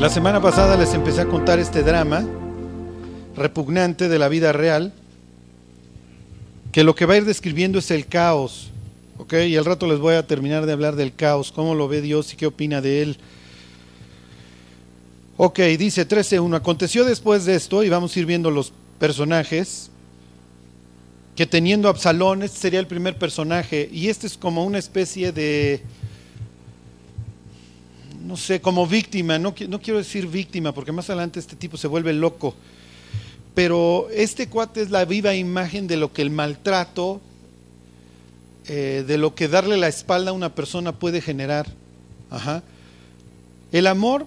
La semana pasada les empecé a contar este drama repugnante de la vida real, que lo que va a ir describiendo es el caos, ¿ok? Y al rato les voy a terminar de hablar del caos, cómo lo ve Dios y qué opina de él. Ok, dice 13.1, aconteció después de esto, y vamos a ir viendo los personajes, que teniendo Absalón, este sería el primer personaje, y este es como una especie de, no sé, como víctima, no, quiero decir víctima, porque más adelante este tipo se vuelve loco, pero este cuate es la viva imagen de lo que el maltrato, eh, de lo que darle la espalda a una persona puede generar. Ajá. El amor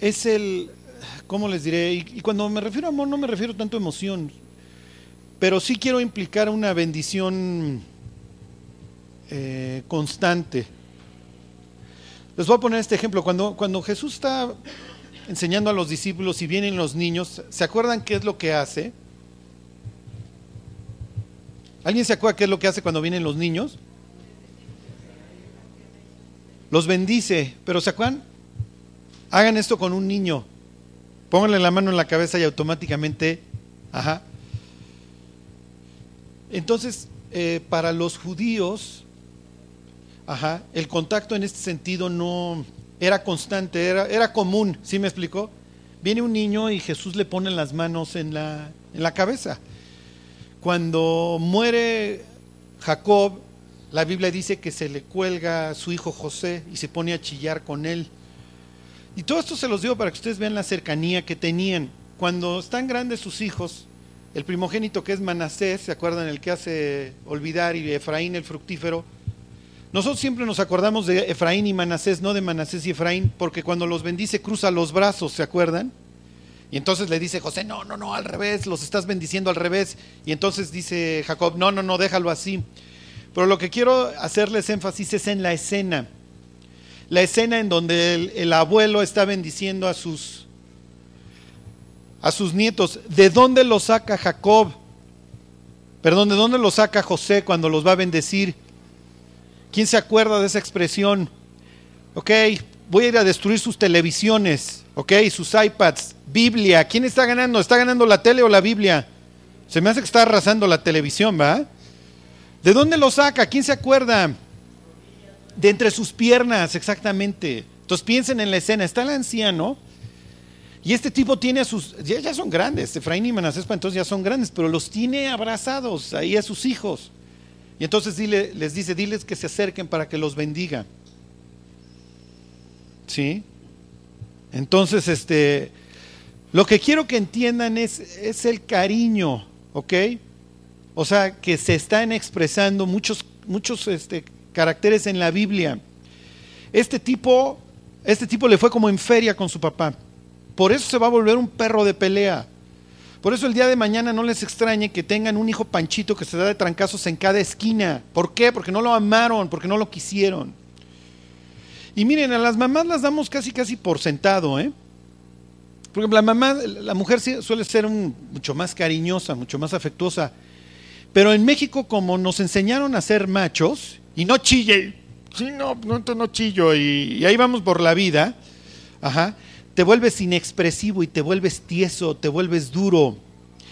es el, ¿cómo les diré? Y, cuando me refiero a amor no me refiero tanto a emoción, pero sí quiero implicar una bendición eh, constante. Les voy a poner este ejemplo. Cuando, cuando Jesús está enseñando a los discípulos y vienen los niños, ¿se acuerdan qué es lo que hace? ¿Alguien se acuerda qué es lo que hace cuando vienen los niños? Los bendice, pero ¿se acuerdan? Hagan esto con un niño. Pónganle la mano en la cabeza y automáticamente, ajá. Entonces, eh, para los judíos, ajá, el contacto en este sentido no era constante, era, era común, ¿sí me explicó? Viene un niño y Jesús le pone las manos en la, en la cabeza. Cuando muere Jacob, la Biblia dice que se le cuelga su hijo José y se pone a chillar con él. Y todo esto se los digo para que ustedes vean la cercanía que tenían. Cuando están grandes sus hijos, el primogénito que es Manasés, ¿se acuerdan? El que hace olvidar y Efraín el fructífero. Nosotros siempre nos acordamos de Efraín y Manasés, no de Manasés y Efraín, porque cuando los bendice cruza los brazos, ¿se acuerdan? Y entonces le dice José, no, no, no, al revés, los estás bendiciendo al revés. Y entonces dice Jacob, no, no, no, déjalo así. Pero lo que quiero hacerles énfasis es en la escena la escena en donde el, abuelo está bendiciendo a sus, a sus nietos. ¿De dónde lo saca Jacob? Perdón, ¿de dónde lo saca José cuando los va a bendecir? ¿Quién se acuerda de esa expresión? Ok, voy a ir a destruir sus televisiones, ok, sus iPads, Biblia. ¿Quién está ganando? ¿Está ganando la tele o la Biblia? Se me hace que está arrasando la televisión, ¿va? ¿De dónde lo saca? ¿Quién se acuerda? de entre sus piernas, exactamente. Entonces piensen en la escena, está el anciano y este tipo tiene a sus, ya, son grandes, Efraín y Manasés entonces ya son grandes, pero los tiene abrazados ahí a sus hijos. Y entonces les dice, diles que se acerquen para que los bendiga. ¿Sí? Entonces, este, lo que quiero que entiendan es, es el cariño, ¿ok? O sea, que se están expresando muchos, muchos este, caracteres en la Biblia. Este tipo, este tipo le fue como en feria con su papá. Por eso se va a volver un perro de pelea. Por eso el día de mañana no les extrañe que tengan un hijo panchito que se da de trancazos en cada esquina. ¿Por qué? Porque no lo amaron, porque no lo quisieron. Y miren, a las mamás las damos casi casi por sentado, ¿eh? Porque la mamá, la mujer suele ser mucho más cariñosa, mucho más afectuosa. Pero en México, como nos enseñaron a ser machos, y no chille, sí, no, no, no chillo, y, ahí vamos por la vida, ajá, te vuelves inexpresivo y te vuelves tieso, te vuelves duro.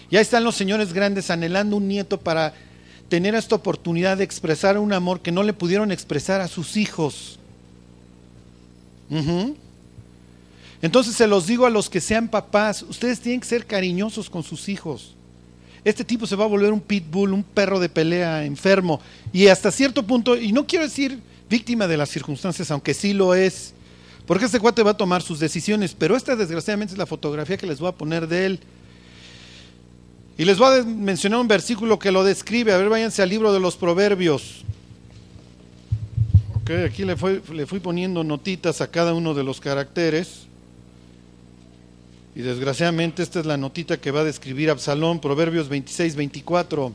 Ya están los señores grandes anhelando un nieto para tener esta oportunidad de expresar un amor que no le pudieron expresar a sus hijos. Entonces se los digo a los que sean papás, ustedes tienen que ser cariñosos con sus hijos este tipo se va a volver un pitbull, un perro de pelea enfermo. Y hasta cierto punto, y no quiero decir víctima de las circunstancias, aunque sí lo es, porque este cuate va a tomar sus decisiones, pero esta desgraciadamente es la fotografía que les voy a poner de él. Y les voy a mencionar un versículo que lo describe. A ver, váyanse al libro de los Proverbios. Ok, aquí le, fui poniendo notitas a cada uno de los caracteres. Y desgraciadamente esta es la notita que va a describir Absalón, Proverbios 26, 24.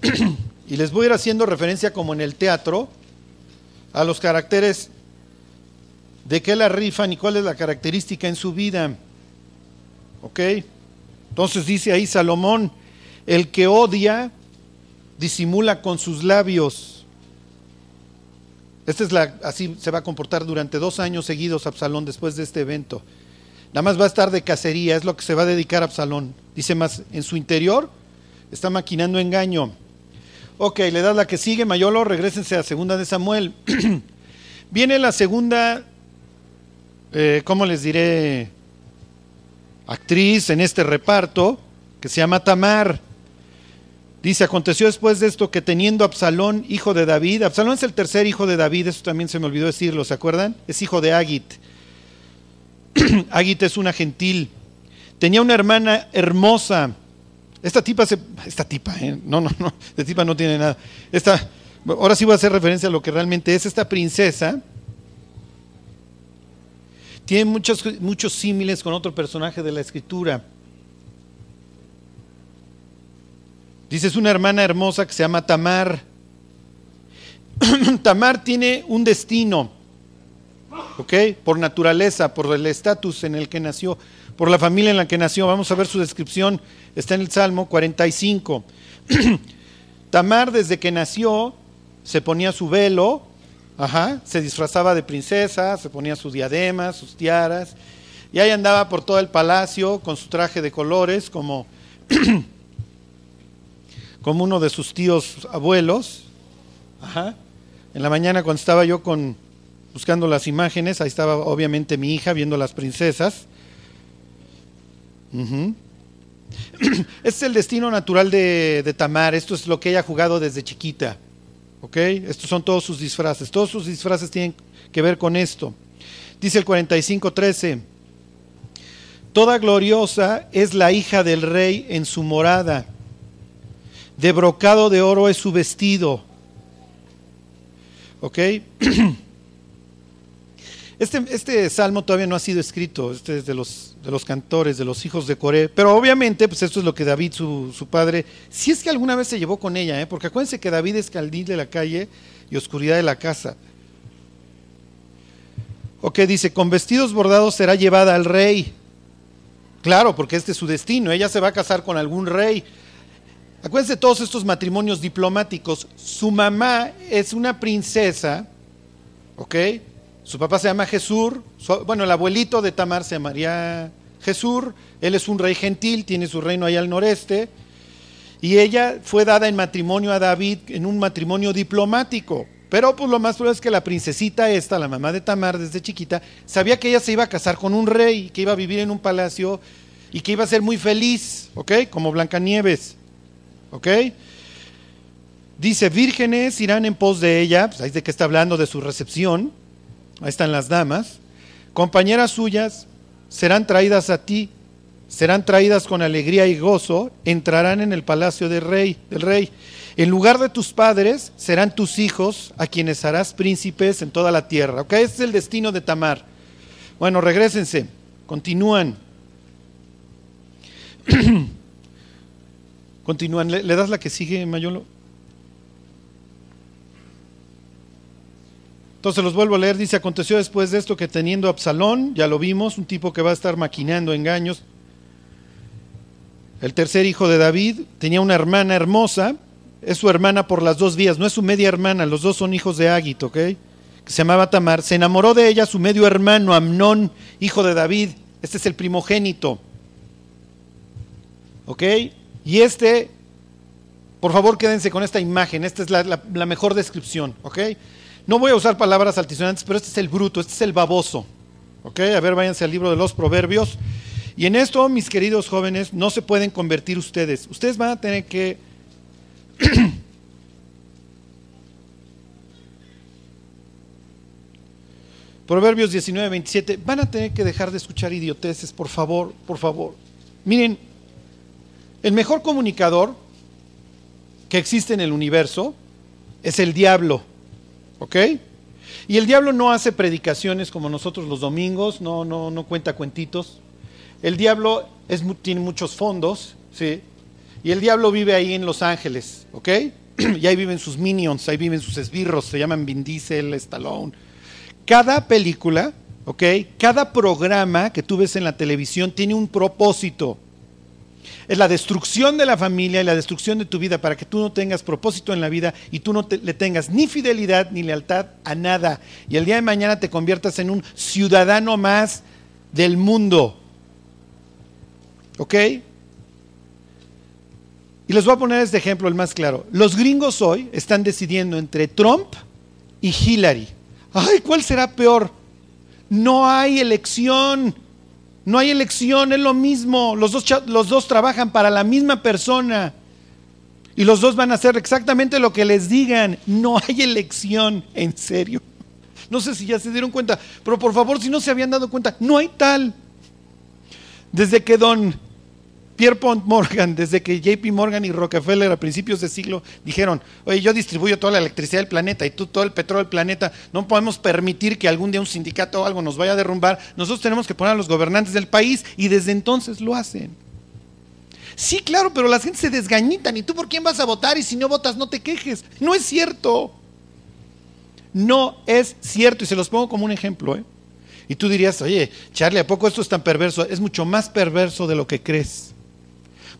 y les voy a ir haciendo referencia como en el teatro a los caracteres de qué la rifan y cuál es la característica en su vida. ¿Ok? Entonces dice ahí Salomón, el que odia disimula con sus labios. Esta es la, así se va a comportar durante dos años seguidos Absalón después de este evento. Nada más va a estar de cacería, es lo que se va a dedicar Absalón. Dice más, en su interior está maquinando engaño. Ok, le das la que sigue, Mayolo, regresense a segunda de Samuel. Viene la segunda, eh, ¿cómo les diré? Actriz en este reparto, que se llama Tamar. Dice, aconteció después de esto que teniendo Absalón, hijo de David, Absalón es el tercer hijo de David, eso también se me olvidó decirlo, ¿se acuerdan? Es hijo de Agit. Agit es una gentil. Tenía una hermana hermosa. Esta tipa se, esta tipa, ¿eh? no, no, no, esta tipa no tiene nada. Esta, ahora sí voy a hacer referencia a lo que realmente es esta princesa. Tiene muchos, muchos símiles con otro personaje de la escritura. Dice, es una hermana hermosa que se llama Tamar. Tamar tiene un destino, ¿ok? Por naturaleza, por el estatus en el que nació, por la familia en la que nació. Vamos a ver su descripción, está en el Salmo 45. Tamar desde que nació se ponía su velo, ajá, se disfrazaba de princesa, se ponía sus diademas, sus tiaras, y ahí andaba por todo el palacio con su traje de colores, como como uno de sus tíos abuelos. En la mañana cuando estaba yo con, buscando las imágenes, ahí estaba obviamente mi hija viendo las princesas. Este es el destino natural de, Tamar, esto es lo que ella ha jugado desde chiquita. ¿Ok? Estos son todos sus disfraces, todos sus disfraces tienen que ver con esto. Dice el 45.13, Toda gloriosa es la hija del rey en su morada de brocado de oro es su vestido. ¿Ok? Este, este, salmo todavía no ha sido escrito, este es de los, cantores, de los hijos de Coré, pero obviamente pues esto es lo que David, su, padre, si es que alguna vez se llevó con ella, ¿eh? porque acuérdense que David es caldín de la calle y oscuridad de la casa. Ok, dice, con vestidos bordados será llevada al rey. Claro, porque este es su destino, ella se va a casar con algún rey. Acuérdense de todos estos matrimonios diplomáticos. Su mamá es una princesa, ¿ok? Su papá se llama Jesús. Bueno, el abuelito de Tamar se llamaría Jesús. Él es un rey gentil, tiene su reino ahí al noreste. Y ella fue dada en matrimonio a David en un matrimonio diplomático. Pero pues lo más probable es que la princesita esta, la mamá de Tamar desde chiquita, sabía que ella se iba a casar con un rey, que iba a vivir en un palacio y que iba a ser muy feliz, ¿ok? Como Blancanieves. ¿Ok? Dice, vírgenes irán en pos de ella, pues de que está hablando de su recepción, ahí están las damas, compañeras suyas serán traídas a ti, serán traídas con alegría y gozo, entrarán en el palacio del rey, del rey. En lugar de tus padres serán tus hijos, a quienes harás príncipes en toda la tierra. ¿Ok? Ese es el destino de Tamar. Bueno, regresense, continúan. Continúan. ¿Le, das la que sigue, Mayolo? Entonces los vuelvo a leer. Dice, aconteció después de esto que teniendo Absalón, ya lo vimos, un tipo que va a estar maquinando engaños. El tercer hijo de David tenía una hermana hermosa, es su hermana por las dos vías, no es su media hermana, los dos son hijos de Agit, ¿ok? Que se llamaba Tamar. Se enamoró de ella su medio hermano, Amnón, hijo de David. Este es el primogénito. ¿Ok? Y este, por favor quédense con esta imagen, esta es la, mejor descripción, ¿ok? No voy a usar palabras altisonantes, pero este es el bruto, este es el baboso, ¿ok? A ver, váyanse al libro de los proverbios. Y en esto, mis queridos jóvenes, no se pueden convertir ustedes. Ustedes van a tener que... Proverbios 19, 27, van a tener que dejar de escuchar idioteces, por favor, por favor. Miren, el mejor comunicador que existe en el universo es el diablo. ¿Ok? Y el diablo no hace predicaciones como nosotros los domingos, no, no, no cuenta cuentitos. El diablo tiene muchos fondos, ¿sí? Y el diablo vive ahí en Los Ángeles, ¿ok? y ahí viven sus minions, ahí viven sus esbirros, se llaman Vin Diesel, Stallone. Cada película, ¿ok? Cada programa que tú ves en la televisión tiene un propósito. Es la destrucción de la familia y la destrucción de tu vida para que tú no tengas propósito en la vida y tú no le tengas ni fidelidad ni lealtad a nada. Y el día de mañana te conviertas en un ciudadano más del mundo. ¿Ok? Y les voy a poner este ejemplo, el más claro. Los gringos hoy están decidiendo entre Trump y Hillary. Ay, ¿cuál será peor? No hay elección. No hay elección, es lo mismo. Los dos, los dos trabajan para la misma persona. Y los dos van a hacer exactamente lo que les digan. No hay elección, en serio. No sé si ya se dieron cuenta, pero por favor, si no se habían dado cuenta, no hay tal. Desde que don Pierpont Morgan, desde que JP Morgan y Rockefeller a principios de siglo dijeron, oye, yo distribuyo toda la electricidad del planeta y tú todo el petróleo del planeta, no podemos permitir que algún día un sindicato o algo nos vaya a derrumbar, nosotros tenemos que poner a los gobernantes del país y desde entonces lo hacen. Sí, claro, pero la gente se desgañitan y tú por quién vas a votar y si no votas no te quejes. No es cierto. No es cierto y se los pongo como un ejemplo. ¿eh? Y tú dirías, oye, Charlie, ¿a poco esto es tan perverso? Es mucho más perverso de lo que crees.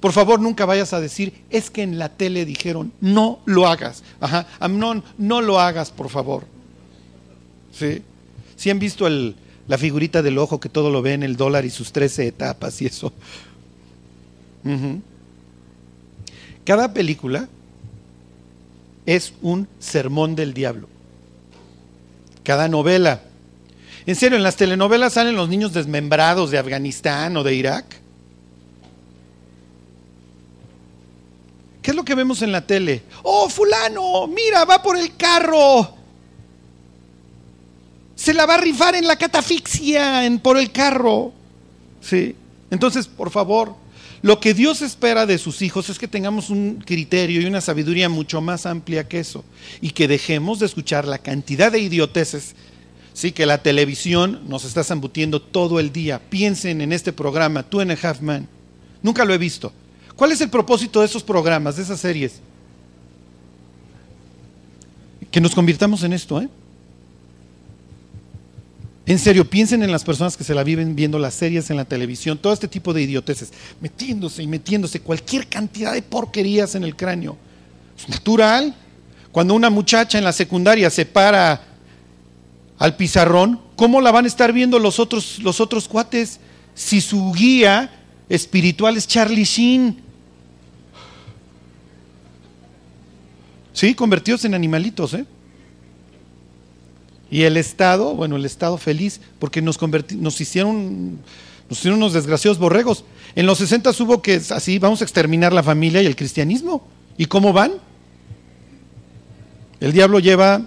Por favor, nunca vayas a decir, es que en la tele dijeron, no lo hagas. Ajá, Amnón, no lo hagas, por favor. ¿Sí? ¿Sí han visto la figurita del ojo que todo lo ve en el dólar y sus 13 etapas y eso? Cada película es un sermón del diablo. Cada novela. En serio, en las telenovelas salen los niños desmembrados de Afganistán o de Irak. ¿Qué es lo que vemos en la tele? Oh, fulano, mira, va por el carro. Se la va a rifar en la catafixia en, por el carro. Sí. Entonces, por favor, lo que Dios espera de sus hijos es que tengamos un criterio y una sabiduría mucho más amplia que eso. Y que dejemos de escuchar la cantidad de idioteces Sí, que la televisión nos está zambutiendo todo el día. Piensen en este programa, Two and a Half Man. Nunca lo he visto. ¿Cuál es el propósito de esos programas, de esas series? Que nos convirtamos en esto, ¿eh? En serio, piensen en las personas que se la viven viendo las series en la televisión, todo este tipo de idioteces, metiéndose y metiéndose cualquier cantidad de porquerías en el cráneo. Es natural. Cuando una muchacha en la secundaria se para al pizarrón, ¿cómo la van a estar viendo los otros, los otros cuates si su guía espiritual es Charlie Sheen? Sí, convertidos en animalitos, ¿eh? Y el Estado, bueno, el Estado feliz, porque nos, nos, hicieron, nos hicieron unos desgraciados borregos. En los 60 hubo que, así, vamos a exterminar la familia y el cristianismo. ¿Y cómo van? El diablo lleva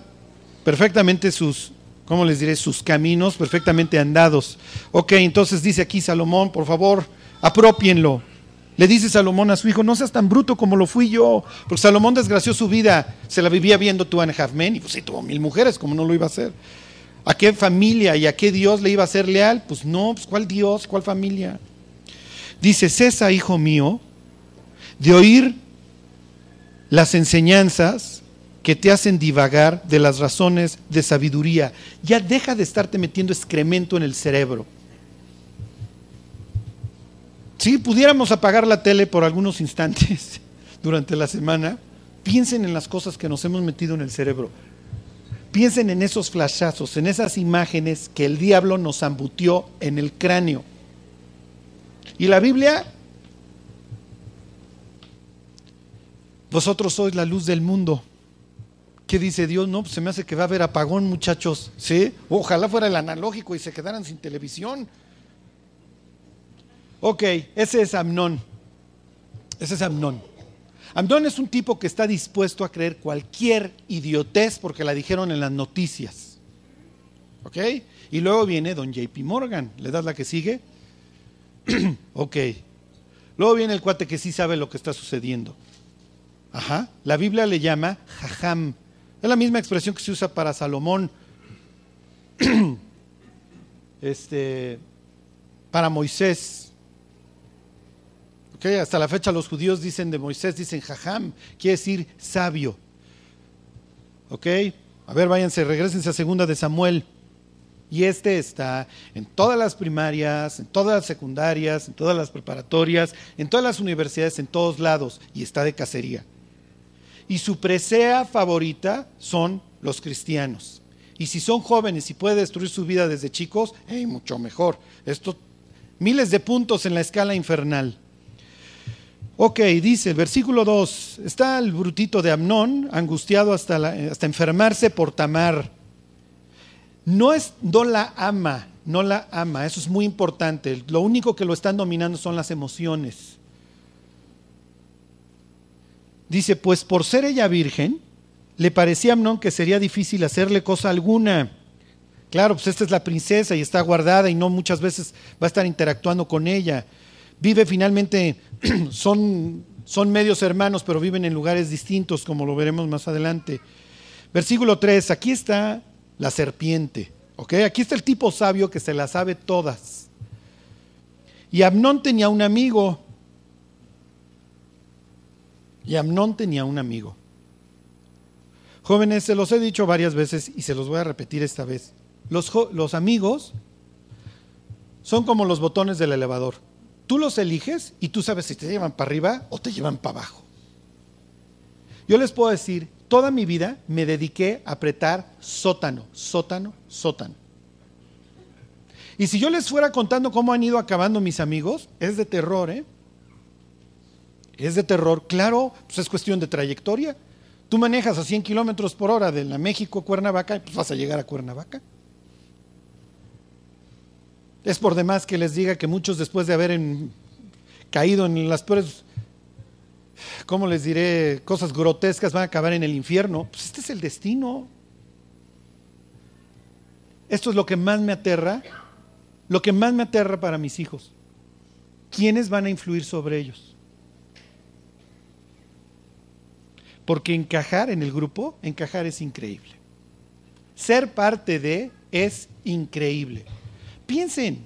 perfectamente sus, ¿cómo les diré? Sus caminos perfectamente andados. Ok, entonces dice aquí Salomón, por favor, apropienlo. Le dice Salomón a su hijo, no seas tan bruto como lo fui yo, porque Salomón desgració su vida, se la vivía viendo Half Men, y pues sí, tuvo mil mujeres, como no lo iba a hacer? ¿A qué familia y a qué Dios le iba a ser leal? Pues no, pues ¿cuál Dios, cuál familia? Dice, cesa, hijo mío, de oír las enseñanzas que te hacen divagar de las razones de sabiduría. Ya deja de estarte metiendo excremento en el cerebro. Si pudiéramos apagar la tele por algunos instantes durante la semana, piensen en las cosas que nos hemos metido en el cerebro. Piensen en esos flashazos, en esas imágenes que el diablo nos ambutió en el cráneo. Y la Biblia, vosotros sois la luz del mundo. ¿Qué dice Dios? No, pues se me hace que va a haber apagón, muchachos. ¿Sí? Ojalá fuera el analógico y se quedaran sin televisión. Ok, ese es Amnón. Ese es Amnón. Amnón es un tipo que está dispuesto a creer cualquier idiotez porque la dijeron en las noticias. ¿Ok? Y luego viene don JP Morgan. ¿Le das la que sigue? ok. Luego viene el cuate que sí sabe lo que está sucediendo. Ajá. La Biblia le llama jajam. Es la misma expresión que se usa para Salomón. este, para Moisés. Hasta la fecha los judíos dicen de Moisés, dicen jajam, quiere decir sabio. Ok, a ver, váyanse, regresense a segunda de Samuel. Y este está en todas las primarias, en todas las secundarias, en todas las preparatorias, en todas las universidades, en todos lados, y está de cacería. Y su presea favorita son los cristianos. Y si son jóvenes y puede destruir su vida desde chicos, hey, mucho mejor. Esto, miles de puntos en la escala infernal. Ok, dice el versículo 2, está el brutito de Amnón, angustiado hasta, hasta enfermarse por Tamar no, es, no la ama, no la ama, eso es muy importante. Lo único que lo están dominando son las emociones. Dice, pues por ser ella virgen, le parecía a Amnón que sería difícil hacerle cosa alguna. Claro, pues esta es la princesa y está guardada y no muchas veces va a estar interactuando con ella. Vive finalmente, son, son medios hermanos, pero viven en lugares distintos, como lo veremos más adelante. Versículo 3, aquí está la serpiente. ¿ok? Aquí está el tipo sabio que se la sabe todas. Y Amnón tenía un amigo. Y Amnón tenía un amigo. Jóvenes, se los he dicho varias veces y se los voy a repetir esta vez. Los, los amigos son como los botones del elevador. Tú los eliges y tú sabes si te llevan para arriba o te llevan para abajo. Yo les puedo decir toda mi vida me dediqué a apretar sótano, sótano, sótano. Y si yo les fuera contando cómo han ido acabando mis amigos, es de terror, ¿eh? Es de terror. Claro, pues es cuestión de trayectoria. Tú manejas a 100 kilómetros por hora de la México a Cuernavaca pues vas a llegar a Cuernavaca. Es por demás que les diga que muchos después de haber caído en las peores ¿cómo les diré? Cosas grotescas van a acabar en el infierno. Pues este es el destino. Esto es lo que más me aterra, lo que más me aterra para mis hijos. ¿Quiénes van a influir sobre ellos? Porque encajar en el grupo, encajar es increíble. Ser parte de es increíble. Piensen,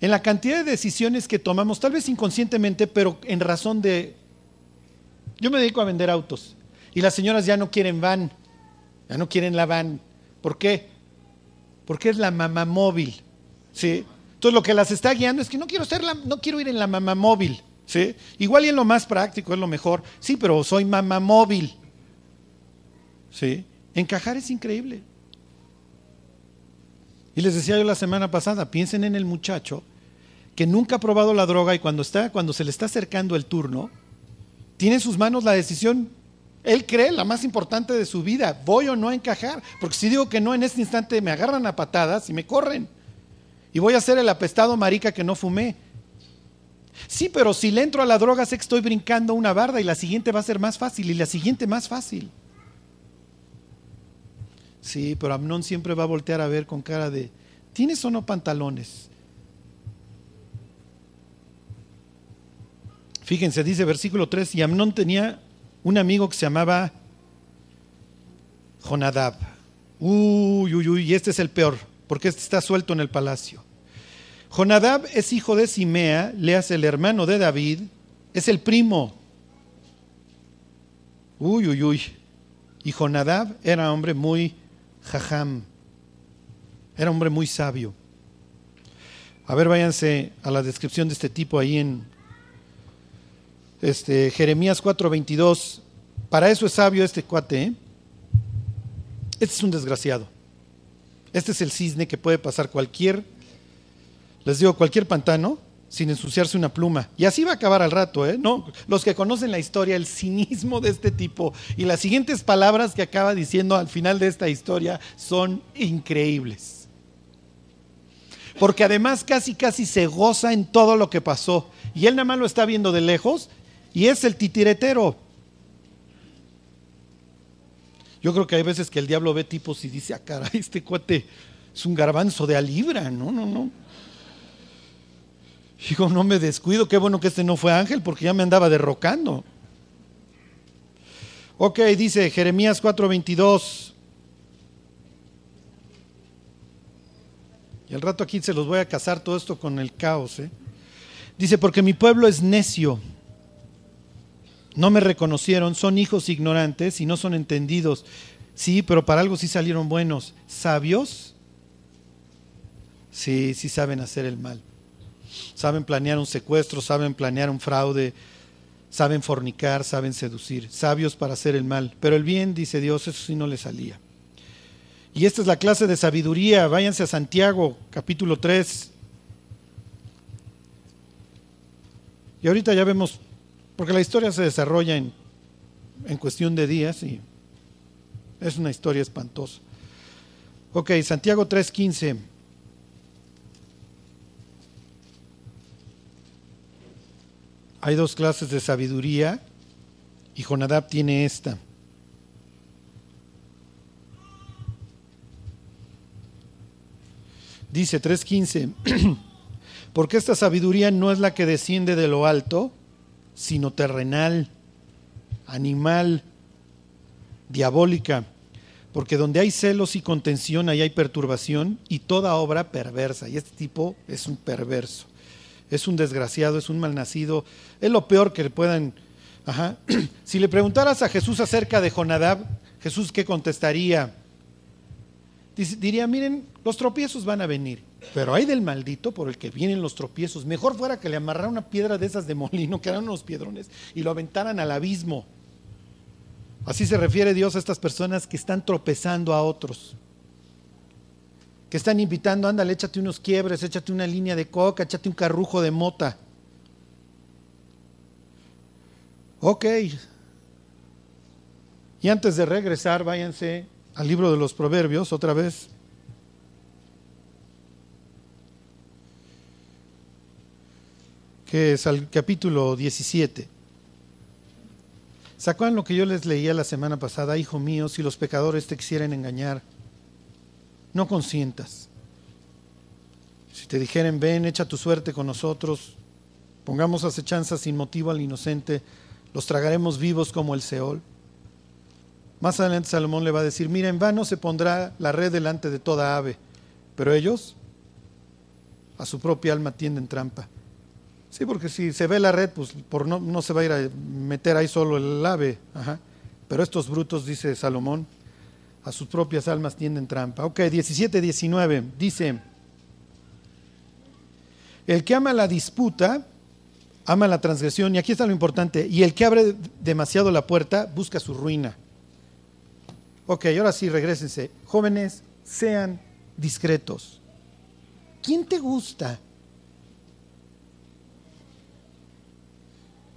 en la cantidad de decisiones que tomamos, tal vez inconscientemente, pero en razón de... Yo me dedico a vender autos y las señoras ya no quieren van, ya no quieren la van. ¿Por qué? Porque es la mamá móvil. ¿sí? Entonces lo que las está guiando es que no quiero, ser la, no quiero ir en la mamá móvil. ¿sí? Igual y en lo más práctico, es lo mejor. Sí, pero soy mamá móvil. ¿sí? Encajar es increíble. Y les decía yo la semana pasada, piensen en el muchacho que nunca ha probado la droga y cuando, está, cuando se le está acercando el turno, tiene en sus manos la decisión, él cree la más importante de su vida, voy o no a encajar, porque si digo que no en este instante me agarran a patadas y me corren, y voy a ser el apestado marica que no fumé. Sí, pero si le entro a la droga sé que estoy brincando una barda y la siguiente va a ser más fácil y la siguiente más fácil. Sí, pero Amnón siempre va a voltear a ver con cara de, ¿tienes o no pantalones? Fíjense, dice versículo 3, y Amnón tenía un amigo que se llamaba Jonadab. Uy, uy, uy, y este es el peor, porque este está suelto en el palacio. Jonadab es hijo de Simea, le hace el hermano de David, es el primo. Uy, uy, uy. Y Jonadab era hombre muy jajam, era hombre muy sabio. A ver, váyanse a la descripción de este tipo ahí en este, Jeremías 4:22, para eso es sabio este cuate. ¿eh? Este es un desgraciado. Este es el cisne que puede pasar cualquier, les digo, cualquier pantano sin ensuciarse una pluma. Y así va a acabar al rato, ¿eh? ¿No? Los que conocen la historia, el cinismo de este tipo y las siguientes palabras que acaba diciendo al final de esta historia son increíbles. Porque además casi casi se goza en todo lo que pasó. Y él nada más lo está viendo de lejos y es el titiretero. Yo creo que hay veces que el diablo ve tipos y dice, ah, caray, este cuate es un garbanzo de a libra. No, no, no. Digo, no me descuido, qué bueno que este no fue ángel porque ya me andaba derrocando. Ok, dice Jeremías 4:22. Y al rato aquí se los voy a casar todo esto con el caos. ¿eh? Dice, porque mi pueblo es necio no me reconocieron, son hijos ignorantes y no son entendidos. Sí, pero para algo sí salieron buenos. Sabios Sí, sí saben hacer el mal. Saben planear un secuestro, saben planear un fraude, saben fornicar, saben seducir. Sabios para hacer el mal. Pero el bien, dice Dios, eso sí no le salía. Y esta es la clase de sabiduría. Váyanse a Santiago, capítulo 3. Y ahorita ya vemos, porque la historia se desarrolla en, en cuestión de días y es una historia espantosa. Ok, Santiago 3:15. Hay dos clases de sabiduría y Jonadab tiene esta. Dice 3.15, porque esta sabiduría no es la que desciende de lo alto, sino terrenal, animal, diabólica, porque donde hay celos y contención, ahí hay perturbación y toda obra perversa. Y este tipo es un perverso, es un desgraciado, es un malnacido, es lo peor que le puedan... Ajá. Si le preguntaras a Jesús acerca de Jonadab, Jesús, ¿qué contestaría? diría, miren, los tropiezos van a venir, pero hay del maldito por el que vienen los tropiezos. Mejor fuera que le amarrara una piedra de esas de molino, que eran unos piedrones, y lo aventaran al abismo. Así se refiere Dios a estas personas que están tropezando a otros, que están invitando, ándale, échate unos quiebres, échate una línea de coca, échate un carrujo de mota. Ok. Y antes de regresar, váyanse al libro de los Proverbios otra vez. que es al capítulo 17. ¿Sacan lo que yo les leía la semana pasada? Hijo mío, si los pecadores te quisieran engañar, no consientas. Si te dijeren, ven, echa tu suerte con nosotros, pongamos acechanzas sin motivo al inocente, los tragaremos vivos como el Seol. Más adelante Salomón le va a decir, mira, en vano se pondrá la red delante de toda ave, pero ellos a su propia alma tienden trampa. Sí, porque si se ve la red, pues por no, no se va a ir a meter ahí solo el ave. Pero estos brutos, dice Salomón, a sus propias almas tienden trampa. Ok, 17, 19, dice, el que ama la disputa, ama la transgresión, y aquí está lo importante, y el que abre demasiado la puerta, busca su ruina. Ok, ahora sí, regresense. Jóvenes, sean discretos. ¿Quién te gusta?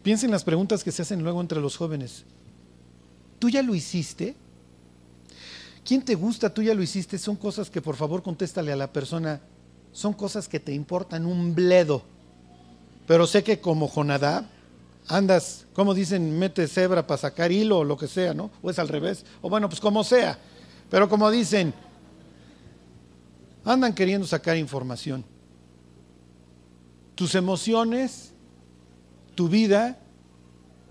Piensen en las preguntas que se hacen luego entre los jóvenes. ¿Tú ya lo hiciste? ¿Quién te gusta? ¿Tú ya lo hiciste? Son cosas que por favor contéstale a la persona. Son cosas que te importan un bledo. Pero sé que como Jonadab, andas, como dicen, mete cebra para sacar hilo o lo que sea, ¿no? O es al revés, o bueno, pues como sea. Pero como dicen, andan queriendo sacar información. Tus emociones, tu vida,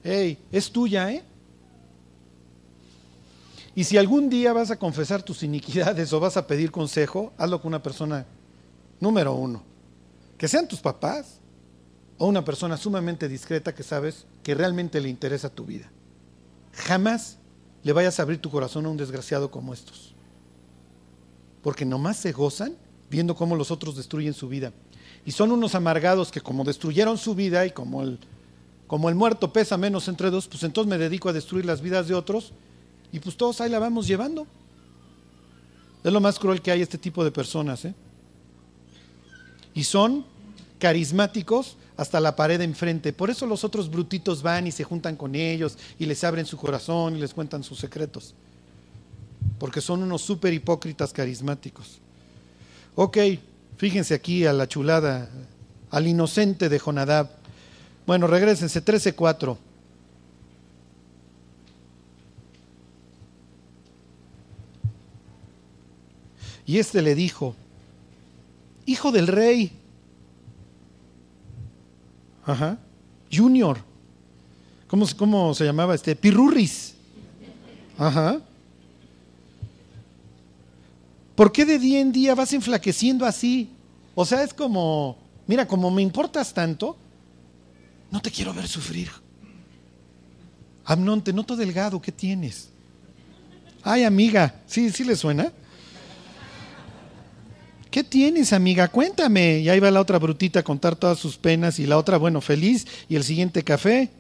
hey, es tuya, ¿eh? Y si algún día vas a confesar tus iniquidades o vas a pedir consejo, hazlo con una persona número uno. Que sean tus papás, o una persona sumamente discreta que sabes que realmente le interesa tu vida. Jamás le vayas a abrir tu corazón a un desgraciado como estos. Porque nomás se gozan viendo cómo los otros destruyen su vida. Y son unos amargados que como destruyeron su vida y como el, como el muerto pesa menos entre dos, pues entonces me dedico a destruir las vidas de otros y pues todos ahí la vamos llevando. Es lo más cruel que hay este tipo de personas. ¿eh? Y son carismáticos hasta la pared enfrente. Por eso los otros brutitos van y se juntan con ellos y les abren su corazón y les cuentan sus secretos. Porque son unos súper hipócritas carismáticos. Ok, fíjense aquí a la chulada, al inocente de Jonadab. Bueno, regresense, 13.4. Y este le dijo, hijo del rey, Ajá. Junior. ¿Cómo, ¿Cómo, se llamaba este? Pirurris. Ajá. ¿Por qué de día en día vas enflaqueciendo así? O sea, es como, mira, como me importas tanto, no te quiero ver sufrir. Amnón, te noto delgado, ¿qué tienes? Ay, amiga, ¿sí, sí le suena? ¿Qué tienes, amiga? Cuéntame. Y ahí va la otra brutita a contar todas sus penas y la otra, bueno, feliz. Y el siguiente café.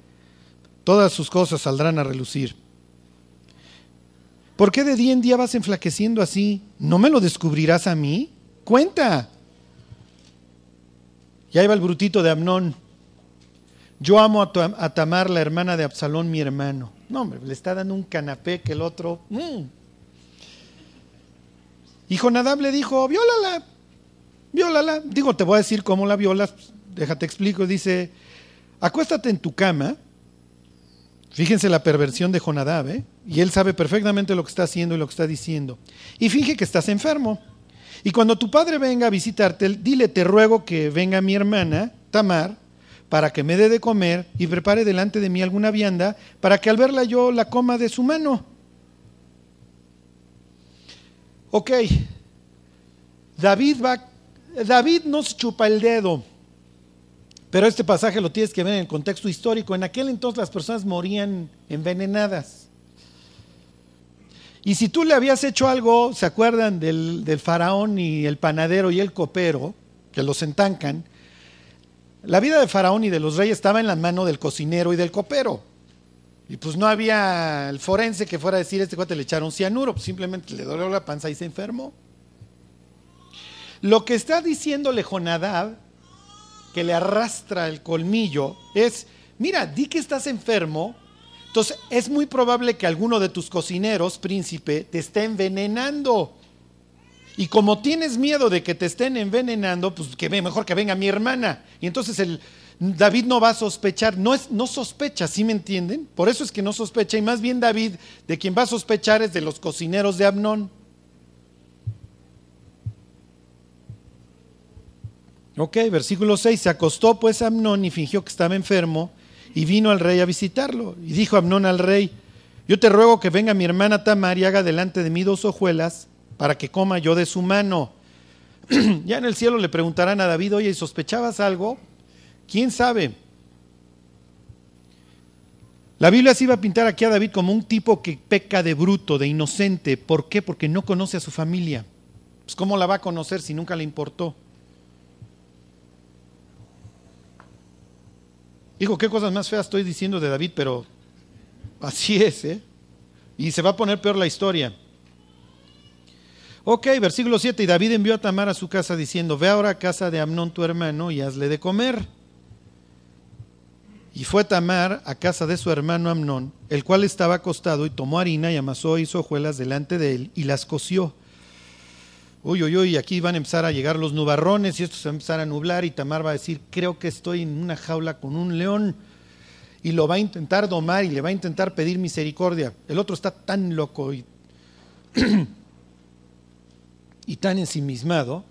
Todas sus cosas saldrán a relucir. ¿Por qué de día en día vas enflaqueciendo así? ¿No me lo descubrirás a mí? Cuenta. Y ahí va el brutito de Amnón. Yo amo a, Tamar, la hermana de Absalón, mi hermano. No, hombre, le está dando un canapé que el otro. Mm. Y Jonadab le dijo, viólala, viólala. Digo, te voy a decir cómo la violas, déjate explico. Dice, acuéstate en tu cama. Fíjense la perversión de Jonadab, ¿eh? Y él sabe perfectamente lo que está haciendo y lo que está diciendo. Y finge que estás enfermo. Y cuando tu padre venga a visitarte, dile, te ruego que venga mi hermana, Tamar, para que me dé de comer y prepare delante de mí alguna vianda, para que al verla yo la coma de su mano. Ok, David va, David chupa el dedo, pero este pasaje lo tienes que ver en el contexto histórico. En aquel entonces las personas morían envenenadas. Y si tú le habías hecho algo, ¿se acuerdan del, del faraón y el panadero y el copero, que los entancan? La vida de Faraón y de los reyes estaba en la mano del cocinero y del copero. Y pues no había el forense que fuera a decir, este cuate le echaron cianuro, pues simplemente le dolió la panza y se enfermó. Lo que está diciéndole Jonadab, que le arrastra el colmillo, es, mira, di que estás enfermo, entonces es muy probable que alguno de tus cocineros, príncipe, te esté envenenando. Y como tienes miedo de que te estén envenenando, pues que mejor que venga mi hermana. Y entonces el David no va a sospechar, no sospecha, ¿sí me entienden? Por eso es que no sospecha y más bien David de quien va a sospechar es de los cocineros de Abnón. Ok, versículo 6, se acostó pues Amnón y fingió que estaba enfermo y vino al rey a visitarlo. Y dijo Amnón al rey, yo te ruego que venga mi hermana Tamar y haga delante de mí dos hojuelas para que coma yo de su mano. ya en el cielo le preguntarán a David, oye, ¿sospechabas algo? ¿Quién sabe? La Biblia se iba a pintar aquí a David como un tipo que peca de bruto, de inocente. ¿Por qué? Porque no conoce a su familia. Pues ¿cómo la va a conocer si nunca le importó? Digo, qué cosas más feas estoy diciendo de David, pero así es, ¿eh? Y se va a poner peor la historia. Ok, versículo 7. Y David envió a Tamar a su casa diciendo, ve ahora a casa de Amnón tu hermano y hazle de comer. Y fue Tamar a casa de su hermano Amnón, el cual estaba acostado y tomó harina y amasó y hizo hojuelas delante de él y las coció. Uy, uy, uy, aquí van a empezar a llegar los nubarrones y esto se va a empezar a nublar y Tamar va a decir, creo que estoy en una jaula con un león y lo va a intentar domar y le va a intentar pedir misericordia. El otro está tan loco y y tan ensimismado.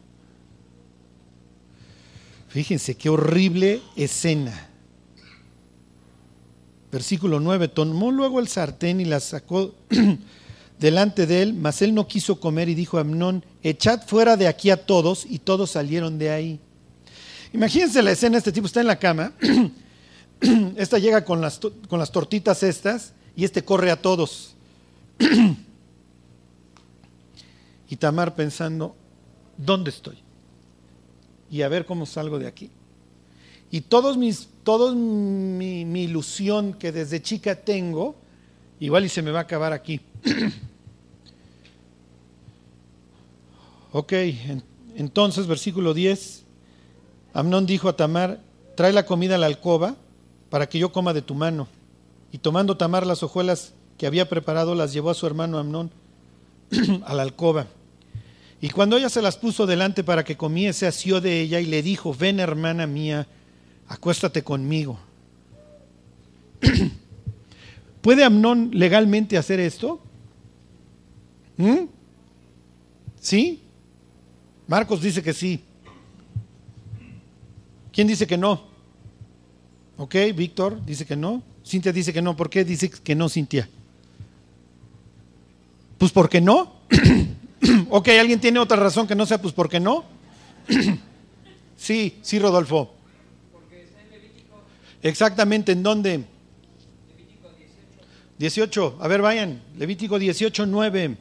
Fíjense qué horrible escena. Versículo 9, tomó luego el sartén y la sacó delante de él, mas él no quiso comer y dijo a Amnón, echad fuera de aquí a todos, y todos salieron de ahí. Imagínense la escena, este tipo está en la cama, esta llega con las, con las tortitas estas, y este corre a todos. Y Tamar pensando, ¿dónde estoy? Y a ver cómo salgo de aquí. Y todos mis, todos mi, ilusión que desde chica tengo, igual y se me va a acabar aquí. ok, entonces versículo 10, Amnón dijo a Tamar, trae la comida a la alcoba para que yo coma de tu mano. Y tomando Tamar las hojuelas que había preparado, las llevó a su hermano Amnón a la alcoba. Y cuando ella se las puso delante para que comiese, asió de ella y le dijo, ven hermana mía, acuéstate conmigo. ¿Puede Amnón legalmente hacer esto? ¿Mm? ¿Sí? Marcos dice que sí. ¿Quién dice que no? Ok, Víctor dice que no. Cintia dice que no. ¿Por qué dice que no, Cintia? Pues porque no. ok, ¿alguien tiene otra razón que no sea pues por qué no? sí, sí, Rodolfo. Porque está en Levítico. Exactamente, ¿en dónde? Levítico 18. 18, a ver, vayan. Levítico 18, 9.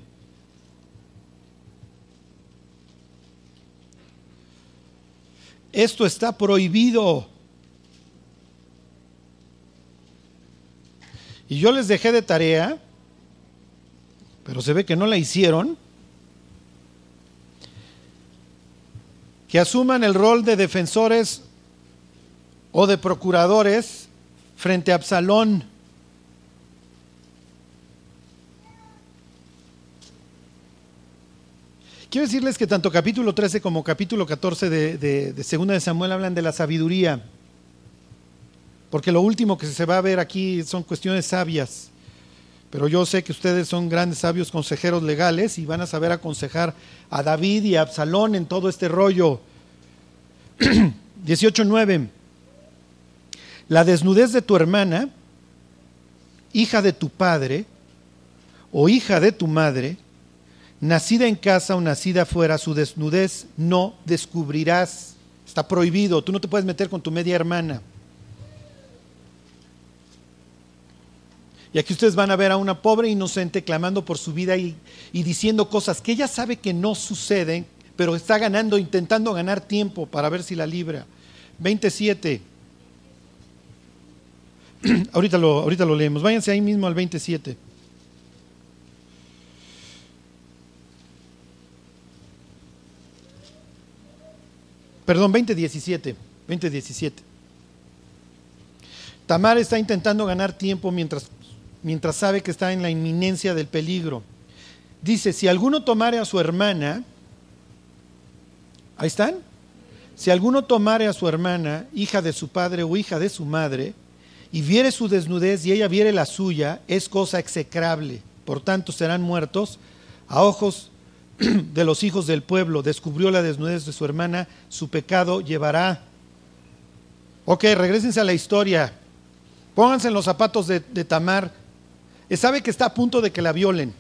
Esto está prohibido. Y yo les dejé de tarea, pero se ve que no la hicieron, que asuman el rol de defensores o de procuradores frente a Absalón. Quiero decirles que tanto capítulo 13 como capítulo 14 de, de, de Segunda de Samuel hablan de la sabiduría, porque lo último que se va a ver aquí son cuestiones sabias. Pero yo sé que ustedes son grandes sabios consejeros legales y van a saber aconsejar a David y a Absalón en todo este rollo. 18.9. La desnudez de tu hermana, hija de tu padre o hija de tu madre, nacida en casa o nacida fuera, su desnudez no descubrirás. Está prohibido, tú no te puedes meter con tu media hermana. Y aquí ustedes van a ver a una pobre inocente clamando por su vida y, y, diciendo cosas que ella sabe que no suceden, pero está ganando, intentando ganar tiempo para ver si la libra. 27. ahorita, lo, ahorita lo leemos. Váyanse ahí mismo al 27. Perdón, 2017. 2017. Tamar está intentando ganar tiempo mientras, mientras sabe que está en la inminencia del peligro. Dice, si alguno tomare a su hermana, ahí están, si alguno tomare a su hermana, hija de su padre o hija de su madre, y viere su desnudez y ella viere la suya, es cosa execrable. Por tanto, serán muertos a ojos de los hijos del pueblo. Descubrió la desnudez de su hermana, su pecado llevará. Ok, regresense a la historia. Pónganse en los zapatos de, de Tamar. Sabe que está a punto de que la violen.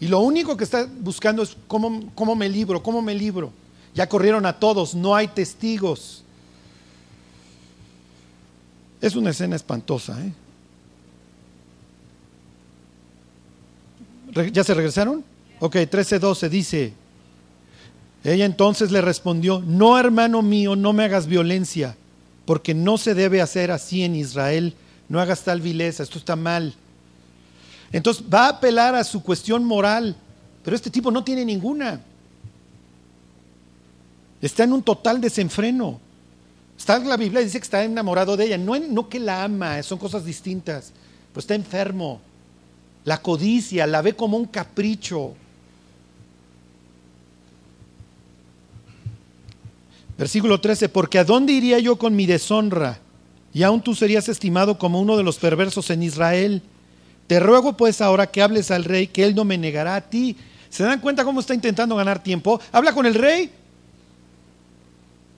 Y lo único que está buscando es cómo, cómo me libro, cómo me libro. Ya corrieron a todos, no hay testigos. Es una escena espantosa. ¿eh? ¿Ya se regresaron? Ok, 13:12 dice, ella entonces le respondió, no hermano mío, no me hagas violencia, porque no se debe hacer así en Israel, no hagas tal vileza, esto está mal. Entonces va a apelar a su cuestión moral, pero este tipo no tiene ninguna. Está en un total desenfreno. En la Biblia dice que está enamorado de ella, no, no que la ama, son cosas distintas, pues está enfermo. La codicia, la ve como un capricho. Versículo 13, porque ¿a dónde iría yo con mi deshonra? Y aún tú serías estimado como uno de los perversos en Israel. Te ruego pues ahora que hables al rey, que él no me negará a ti. ¿Se dan cuenta cómo está intentando ganar tiempo? Habla con el rey.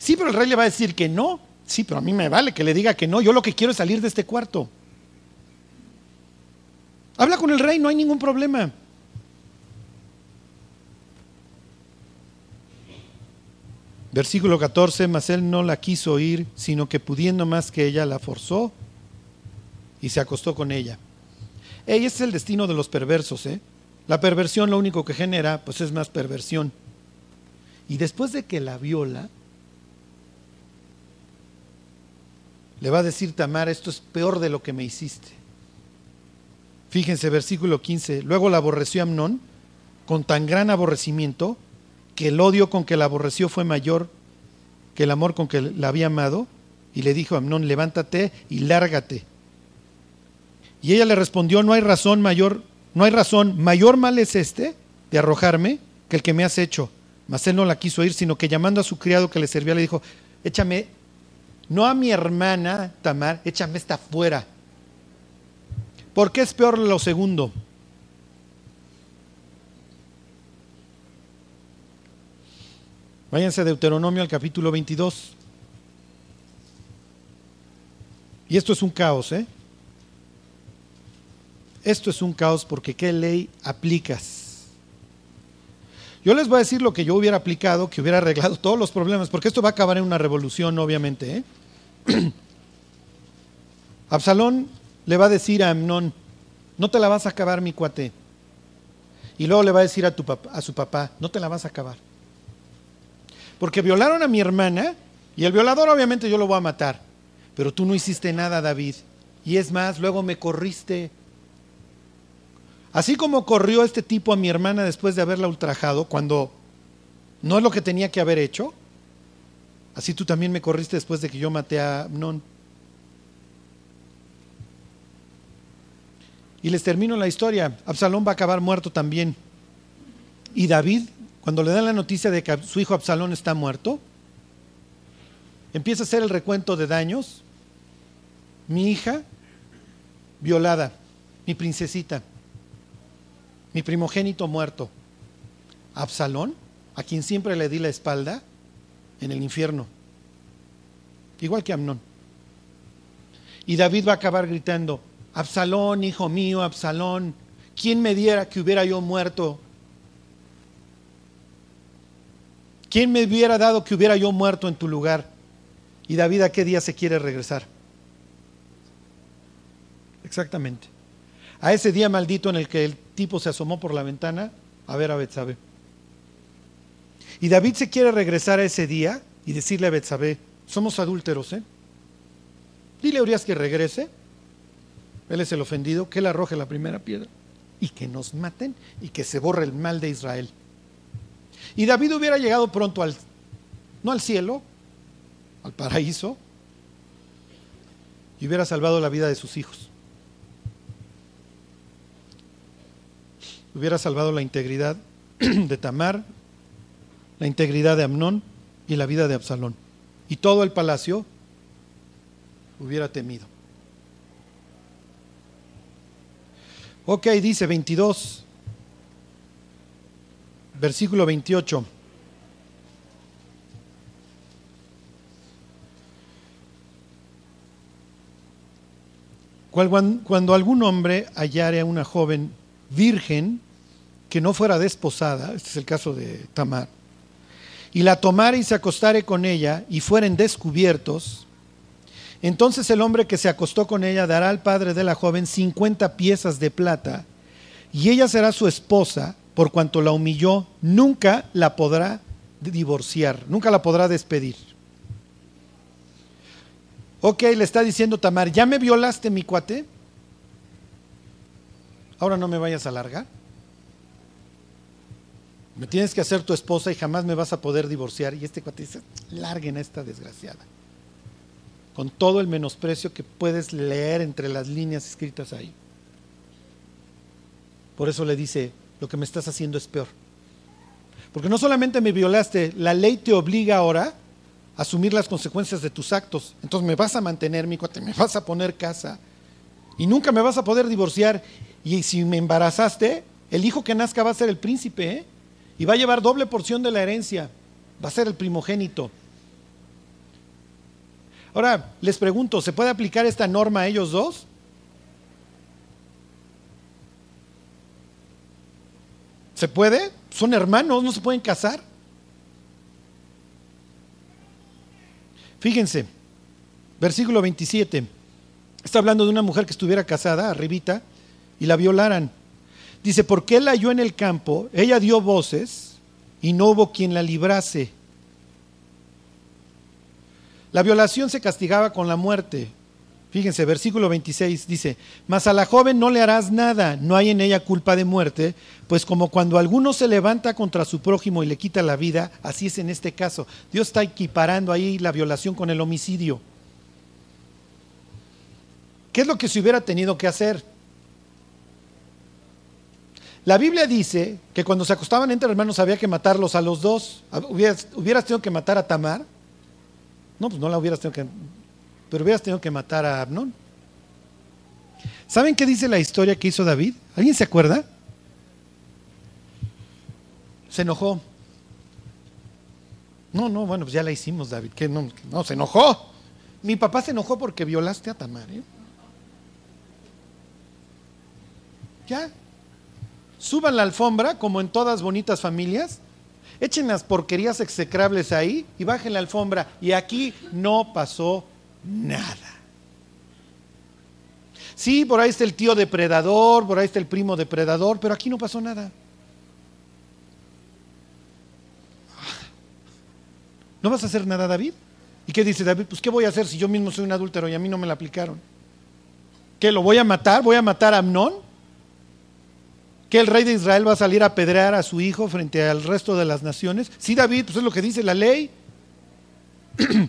Sí, pero el rey le va a decir que no. Sí, pero a mí me vale que le diga que no. Yo lo que quiero es salir de este cuarto. Habla con el rey, no hay ningún problema. Versículo 14, mas él no la quiso oír, sino que pudiendo más que ella la forzó y se acostó con ella. Ey, ese es el destino de los perversos. ¿eh? La perversión lo único que genera pues es más perversión. Y después de que la viola, le va a decir Tamar, esto es peor de lo que me hiciste. Fíjense, versículo 15, luego la aborreció Amnón con tan gran aborrecimiento que el odio con que la aborreció fue mayor que el amor con que la había amado, y le dijo a Amnón, levántate y lárgate. Y ella le respondió, no hay razón mayor, no hay razón, mayor mal es este de arrojarme que el que me has hecho. Mas él no la quiso ir, sino que llamando a su criado que le servía, le dijo, échame, no a mi hermana Tamar, échame esta fuera. ¿Por qué es peor lo segundo? Váyanse a Deuteronomio al capítulo 22. Y esto es un caos, ¿eh? Esto es un caos porque ¿qué ley aplicas? Yo les voy a decir lo que yo hubiera aplicado, que hubiera arreglado todos los problemas, porque esto va a acabar en una revolución, obviamente. ¿eh? Absalón le va a decir a Amnón, no te la vas a acabar, mi cuate. Y luego le va a decir a, a su papá, no te la vas a acabar porque violaron a mi hermana Y el violador obviamente yo lo voy a matar, pero tú no hiciste nada, David. Y es más, luego me corriste. Así como corrió este tipo a mi hermana después de haberla ultrajado, cuando no es lo que tenía que haber hecho, así tú también me corriste después de que yo maté a Amnón. Y les termino la historia. Absalón va a acabar muerto también. Y David, cuando le dan la noticia de que su hijo Absalón está muerto, empieza a hacer el recuento de daños. Mi hija violada, mi princesita, mi primogénito muerto, Absalón, a quien siempre le di la espalda, en el infierno, igual que Amnón. Y David va a acabar gritando, Absalón, hijo mío, Absalón, ¿quién me diera que hubiera yo muerto? ¿Quién me hubiera dado que hubiera yo muerto en tu lugar? ¿Y David a qué día se quiere regresar? Exactamente. A ese día maldito en el que el tipo se asomó por la ventana a ver a Betsabé. Y David se quiere regresar a ese día y decirle a Betsabé, somos adúlteros, ¿eh? Dile a Urias que regrese él es el ofendido, que él arroje la primera piedra y que nos maten y que se borre el mal de Israel. Y David hubiera llegado pronto al, no al cielo, al paraíso, y hubiera salvado la vida de sus hijos. Hubiera salvado la integridad de Tamar, la integridad de Amnón y la vida de Absalón. Y todo el palacio hubiera temido. Ok, dice 22, versículo 28. Cuando algún hombre hallare a una joven virgen que no fuera desposada, este es el caso de Tamar, y la tomare y se acostare con ella y fueren descubiertos, entonces el hombre que se acostó con ella dará al padre de la joven 50 piezas de plata, y ella será su esposa, por cuanto la humilló, nunca la podrá divorciar, nunca la podrá despedir. Ok, le está diciendo Tamar, ¿ya me violaste mi cuate? Ahora no me vayas a largar. Me tienes que hacer tu esposa y jamás me vas a poder divorciar. Y este cuate dice, larguen a esta desgraciada con todo el menosprecio que puedes leer entre las líneas escritas ahí. Por eso le dice, lo que me estás haciendo es peor. Porque no solamente me violaste, la ley te obliga ahora a asumir las consecuencias de tus actos. Entonces me vas a mantener, mi cuate, me vas a poner casa y nunca me vas a poder divorciar. Y si me embarazaste, el hijo que nazca va a ser el príncipe ¿eh? y va a llevar doble porción de la herencia, va a ser el primogénito. Ahora, les pregunto, ¿se puede aplicar esta norma a ellos dos? ¿Se puede? Son hermanos, no se pueden casar. Fíjense, versículo 27. Está hablando de una mujer que estuviera casada, arribita, y la violaran. Dice, porque él la halló en el campo, ella dio voces y no hubo quien la librase. La violación se castigaba con la muerte. Fíjense, versículo 26 dice, mas a la joven no le harás nada, no hay en ella culpa de muerte, pues como cuando alguno se levanta contra su prójimo y le quita la vida, así es en este caso. Dios está equiparando ahí la violación con el homicidio. ¿Qué es lo que se hubiera tenido que hacer? La Biblia dice que cuando se acostaban entre hermanos había que matarlos a los dos. Hubieras, tenido que matar a Tamar no, pues no la hubieras tenido que, pero hubieras tenido que matar a Abnón. ¿Saben qué dice la historia que hizo David? ¿Alguien se acuerda? Se enojó. No, no, bueno, pues ya la hicimos, David. ¿Qué? No, no, se enojó. Mi papá se enojó porque violaste a Tamar. ¿eh? Ya. Suban la alfombra, como en todas bonitas familias, Echen las porquerías execrables ahí y bajen la alfombra. Y aquí no pasó nada. Sí, por ahí está el tío depredador, por ahí está el primo depredador, pero aquí no pasó nada. ¿No vas a hacer nada, David? ¿Y qué dice David? Pues ¿qué voy a hacer si yo mismo soy un adúltero y a mí no me la aplicaron? ¿Qué lo voy a matar? ¿Voy a matar a Amnón? ¿Que el rey de Israel va a salir a apedrear a su hijo frente al resto de las naciones? Sí, David, pues es lo que dice la ley.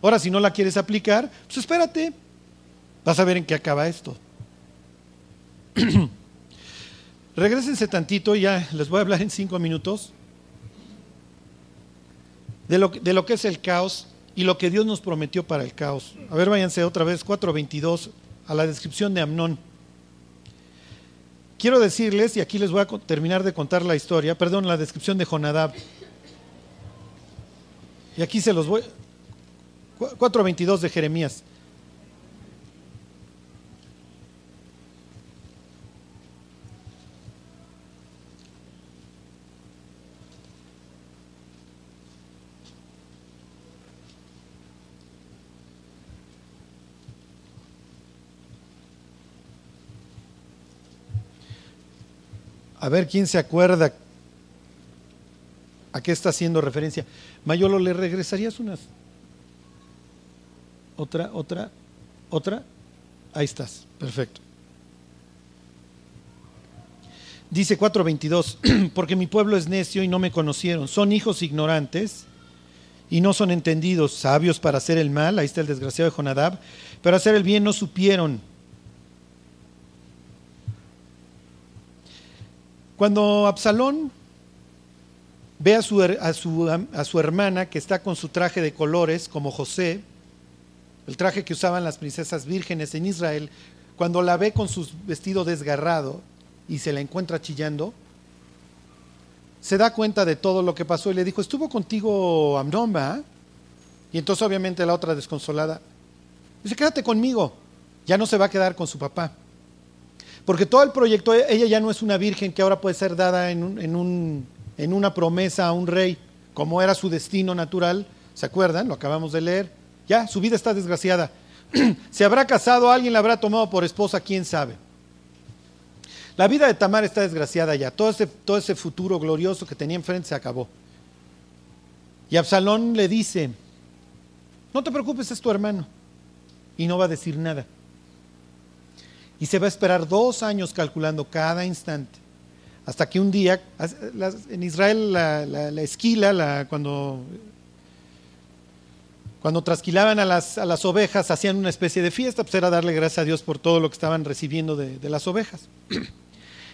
Ahora, si no la quieres aplicar, pues espérate. Vas a ver en qué acaba esto. Regrésense tantito, ya les voy a hablar en cinco minutos de lo, de lo que es el caos y lo que Dios nos prometió para el caos. A ver, váyanse otra vez, 4.22, a la descripción de Amnón. Quiero decirles, y aquí les voy a terminar de contar la historia, perdón, la descripción de Jonadab. Y aquí se los voy. 4.22 de Jeremías. A ver quién se acuerda a qué está haciendo referencia. Mayolo, ¿le regresarías unas? Otra, otra, otra. Ahí estás, perfecto. Dice 4.22, porque mi pueblo es necio y no me conocieron. Son hijos ignorantes y no son entendidos, sabios para hacer el mal. Ahí está el desgraciado de Jonadab. Pero hacer el bien no supieron. Cuando Absalón ve a su, a, su, a su, hermana que está con su traje de colores, como José, el traje que usaban las princesas vírgenes en Israel, cuando la ve con su vestido desgarrado y se la encuentra chillando, se da cuenta de todo lo que pasó y le dijo, estuvo contigo Amnón, Y entonces obviamente la otra desconsolada, dice, quédate conmigo, ya no se va a quedar con su papá. Porque todo el proyecto, ella ya no es una virgen que ahora puede ser dada en, en, una promesa a un rey, como era su destino natural. ¿Se acuerdan? Lo acabamos de leer. Ya, su vida está desgraciada. ¿Se habrá casado? ¿Alguien la habrá tomado por esposa? ¿Quién sabe? La vida de Tamar está desgraciada ya. Todo ese, todo ese futuro glorioso que tenía enfrente se acabó. Y Absalón le dice, no te preocupes, es tu hermano. Y no va a decir nada. Y se va a esperar dos años calculando cada instante. Hasta que un día, en Israel la, esquila, cuando, cuando trasquilaban a las, a las, ovejas, hacían una especie de fiesta, pues era darle gracias a Dios por todo lo que estaban recibiendo de, de las ovejas.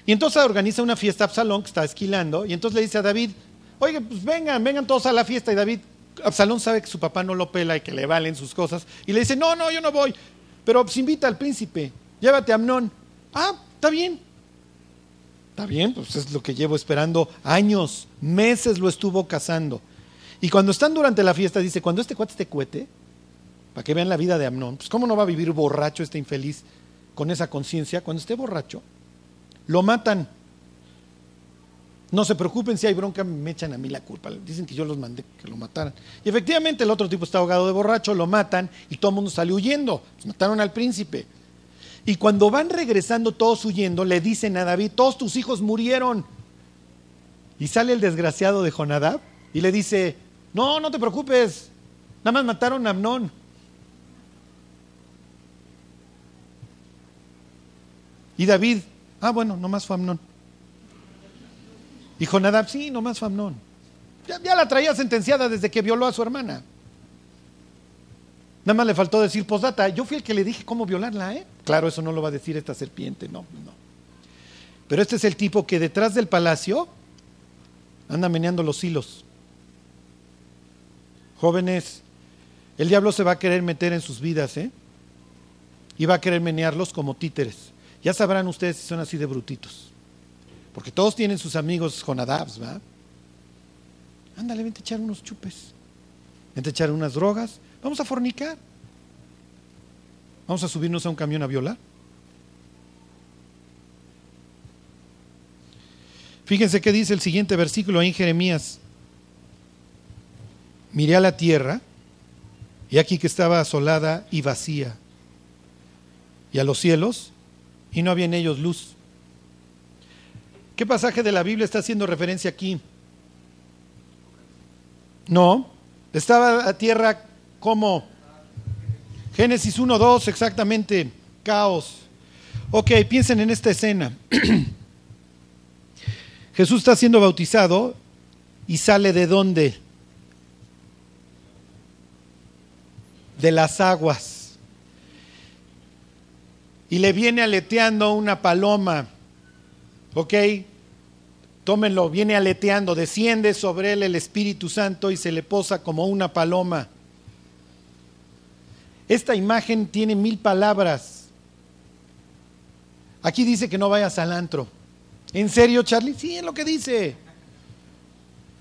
Y entonces organiza una fiesta Absalón que está esquilando, y entonces le dice a David, oye, pues vengan, vengan todos a la fiesta. Y David, Absalón sabe que su papá no lo pela y que le valen sus cosas, y le dice, no, no, yo no voy, pero pues invita al príncipe llévate a Amnón. Ah, está bien. Está bien, pues es lo que llevo esperando años, meses lo estuvo cazando. Y cuando están durante la fiesta, dice, cuando este cuate esté cuete, para que vean la vida de Amnón, pues cómo no va a vivir borracho este infeliz con esa conciencia, cuando esté borracho, lo matan. No se preocupen si hay bronca, me echan a mí la culpa. Dicen que yo los mandé que lo mataran. Y efectivamente el otro tipo está ahogado de borracho, lo matan y todo el mundo sale huyendo. Pues mataron al príncipe. Y cuando van regresando todos huyendo, le dicen a David, todos tus hijos murieron. Y sale el desgraciado de Jonadab y le dice, no, no te preocupes, nada más mataron a Amnón. Y David, ah, bueno, nomás fue Amnón. Y Jonadab, sí, nomás fue Amnón. Ya, ya la traía sentenciada desde que violó a su hermana. Nada más le faltó decir posdata. Yo fui el que le dije cómo violarla, ¿eh? Claro, eso no lo va a decir esta serpiente, no, no. Pero este es el tipo que detrás del palacio anda meneando los hilos. Jóvenes, el diablo se va a querer meter en sus vidas, ¿eh? Y va a querer menearlos como títeres. Ya sabrán ustedes si son así de brutitos. Porque todos tienen sus amigos Jonadabs, ¿va? Ándale, vente a echar unos chupes. Vente a echar unas drogas. Vamos a fornicar. Vamos a subirnos a un camión a violar. Fíjense qué dice el siguiente versículo ahí en Jeremías. Miré a la tierra y aquí que estaba asolada y vacía. Y a los cielos y no había en ellos luz. ¿Qué pasaje de la Biblia está haciendo referencia aquí? No, estaba a tierra ¿Cómo? Génesis 1, 2, exactamente, caos. Ok, piensen en esta escena. Jesús está siendo bautizado y sale de dónde? De las aguas. Y le viene aleteando una paloma. Ok, tómenlo, viene aleteando, desciende sobre él el Espíritu Santo y se le posa como una paloma. Esta imagen tiene mil palabras. Aquí dice que no vayas al antro. ¿En serio, Charlie? Sí, es lo que dice.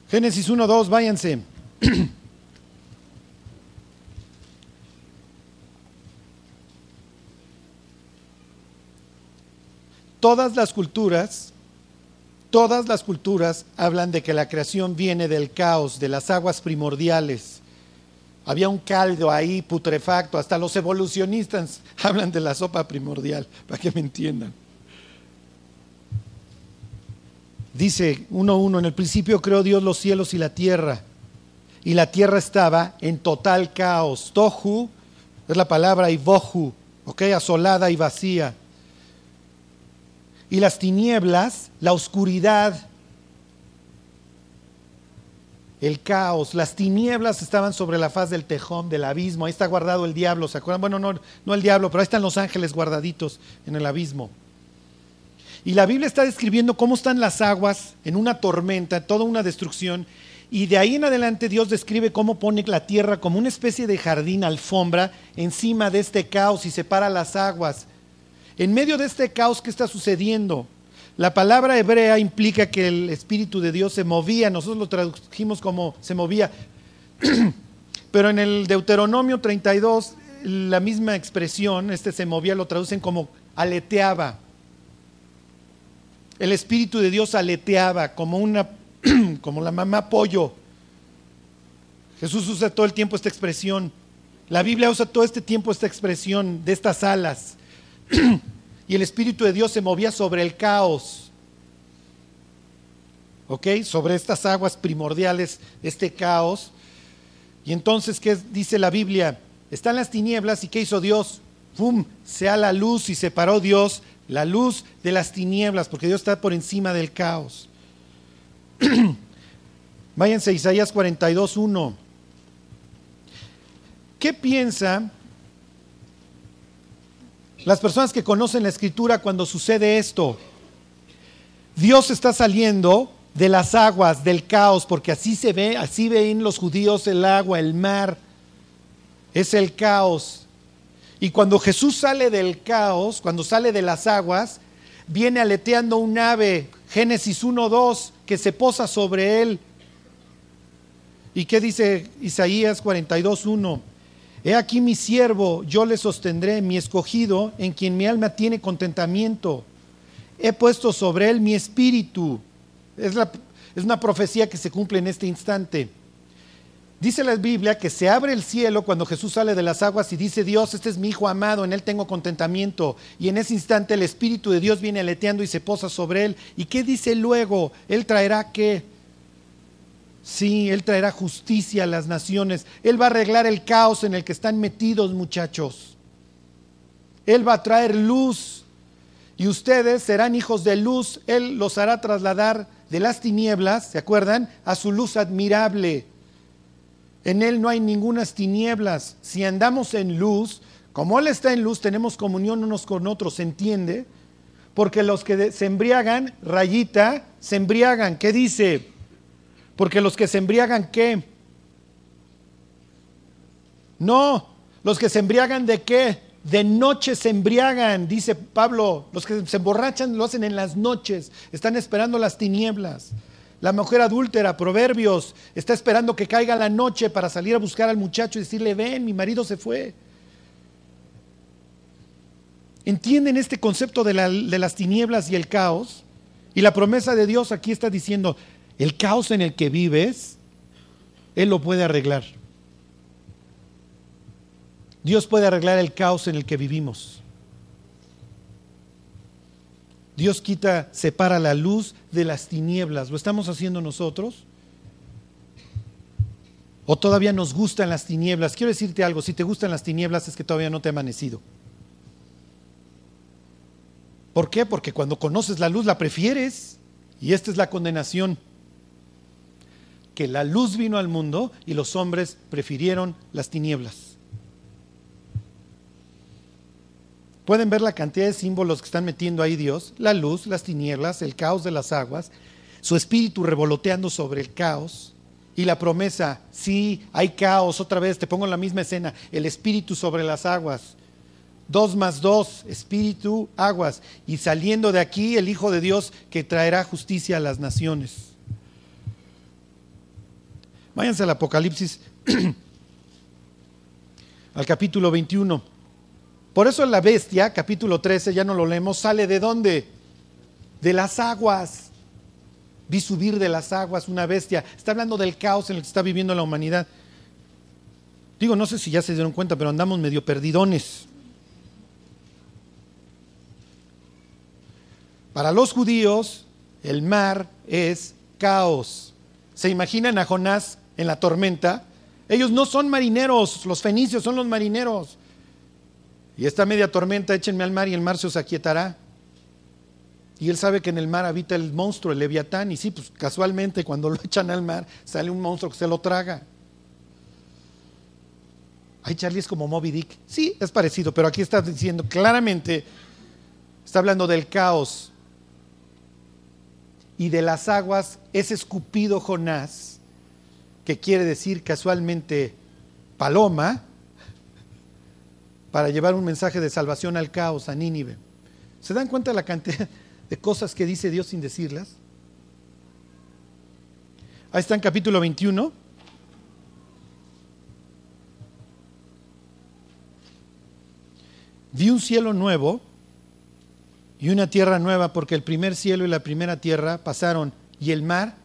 Génesis 1, 2, váyanse. Todas las culturas, todas las culturas hablan de que la creación viene del caos, de las aguas primordiales. Había un caldo ahí putrefacto, hasta los evolucionistas hablan de la sopa primordial, para que me entiendan. Dice 1.1, en el principio creó Dios los cielos y la tierra, y la tierra estaba en total caos. Tohu es la palabra y bohu, ok, asolada y vacía. Y las tinieblas, la oscuridad, el caos, las tinieblas estaban sobre la faz del tejón, del abismo. Ahí está guardado el diablo, ¿se acuerdan? Bueno, no, no el diablo, pero ahí están los ángeles guardaditos en el abismo. Y la Biblia está describiendo cómo están las aguas en una tormenta, toda una destrucción. Y de ahí en adelante Dios describe cómo pone la tierra como una especie de jardín, alfombra, encima de este caos y separa las aguas. En medio de este caos, ¿qué está sucediendo? La palabra hebrea implica que el Espíritu de Dios se movía, nosotros lo tradujimos como se movía. Pero en el Deuteronomio 32, la misma expresión, este se movía, lo traducen como aleteaba el Espíritu de Dios aleteaba como una, como la mamá pollo. Jesús usa todo el tiempo esta expresión. La Biblia usa todo este tiempo esta expresión de estas alas. y el Espíritu de Dios se movía sobre el caos. ¿Ok? Sobre estas aguas primordiales, este caos. Y entonces, ¿qué dice la Biblia? Están las tinieblas y ¿qué hizo Dios? ¡Fum! Sea la luz y separó Dios la luz de las tinieblas, porque Dios está por encima del caos. Váyanse a Isaías 42, 1. ¿Qué piensa las personas que conocen la escritura cuando sucede esto? Dios está saliendo de las aguas, del caos, porque así se ve, así ven los judíos el agua, el mar, es el caos. Y cuando Jesús sale del caos, cuando sale de las aguas, viene aleteando un ave, Génesis 1.2, que se posa sobre él. ¿Y qué dice Isaías 42.1? He aquí mi siervo, yo le sostendré, mi escogido, en quien mi alma tiene contentamiento. He puesto sobre él mi espíritu. Es, es una profecía que se cumple en este instante. Dice la Biblia que se abre el cielo cuando Jesús sale de las aguas y dice, Dios, este es mi Hijo amado, en Él tengo contentamiento. Y en ese instante el Espíritu de Dios viene aleteando y se posa sobre Él. ¿Y qué dice luego? Él traerá qué? Sí, Él traerá justicia a las naciones. Él va a arreglar el caos en el que están metidos muchachos. Él va a traer luz. Y ustedes serán hijos de luz. Él los hará trasladar de las tinieblas, ¿se acuerdan? A su luz admirable. En Él no hay ninguna tinieblas. Si andamos en luz, como Él está en luz, tenemos comunión unos con otros, ¿se entiende? Porque los que se embriagan, rayita, se embriagan. ¿Qué dice? Porque los que se embriagan, ¿qué? No, los que se embriagan de qué? De noche se embriagan, dice Pablo. Los que se emborrachan lo hacen en las noches, están esperando las tinieblas. La mujer adúltera, Proverbios, está esperando que caiga la noche para salir a buscar al muchacho y decirle, ven, mi marido se fue. ¿Entienden este concepto de, de las tinieblas y el caos? Y la promesa de Dios aquí está diciendo, el caos en el que vives, Él lo puede arreglar. Dios puede arreglar el caos en el que vivimos. Dios quita, separa la luz de las tinieblas. ¿Lo estamos haciendo nosotros? ¿O todavía nos gustan las tinieblas? Quiero decirte algo, si te gustan las tinieblas es que todavía no te ha amanecido. ¿Por qué? Porque cuando conoces la luz la prefieres. Y esta es la condenación. Que la luz vino al mundo y los hombres prefirieron las tinieblas. Pueden ver la cantidad de símbolos que están metiendo ahí Dios. La luz, las tinieblas, el caos de las aguas, su espíritu revoloteando sobre el caos y la promesa, sí, hay caos, otra vez, te pongo en la misma escena, el espíritu sobre las aguas. Dos más dos, espíritu, aguas. Y saliendo de aquí el Hijo de Dios que traerá justicia a las naciones. Váyanse al Apocalipsis, al capítulo 21. Por eso la bestia, capítulo 13, ya no lo leemos, sale de dónde? De las aguas. Vi subir de las aguas una bestia. Está hablando del caos en el que está viviendo la humanidad. Digo, no sé si ya se dieron cuenta, pero andamos medio perdidones. Para los judíos, el mar es caos. ¿Se imaginan a Jonás en la tormenta? Ellos no son marineros, los fenicios son los marineros. Y esta media tormenta, échenme al mar y el mar se os aquietará. Y él sabe que en el mar habita el monstruo, el leviatán, y sí, pues casualmente cuando lo echan al mar sale un monstruo que se lo traga. Ay, Charlie es como Moby Dick. Sí, es parecido, pero aquí está diciendo claramente, está hablando del caos. Y de las aguas es escupido Jonás, que quiere decir casualmente paloma, para llevar un mensaje de salvación al caos, a Nínive. ¿Se dan cuenta la cantidad de cosas que dice Dios sin decirlas? Ahí está en capítulo 21. Vi un cielo nuevo y una tierra nueva porque el primer cielo y la primera tierra pasaron y el mar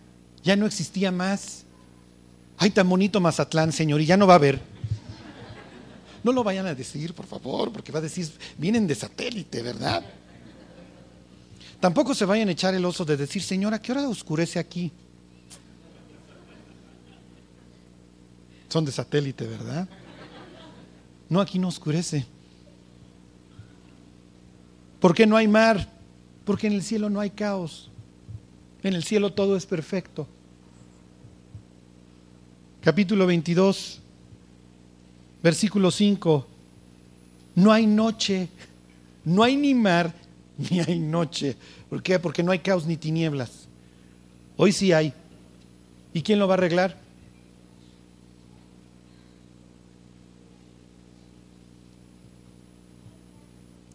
ya no existía más. Ay, tan bonito Mazatlán, Señor, y ya no va a haber. No lo vayan a decir, por favor, porque va a decir, vienen de satélite, ¿verdad? Tampoco se vayan a echar el oso de decir, Señora, qué hora oscurece aquí? Son de satélite, ¿verdad? No, aquí no oscurece. ¿Por qué no hay mar? Porque en el cielo no hay caos. En el cielo todo es perfecto. Capítulo 22, versículo 5. No hay noche, no hay ni mar, ni hay noche. ¿Por qué? Porque no hay caos ni tinieblas. Hoy sí hay. ¿Y quién lo va a arreglar?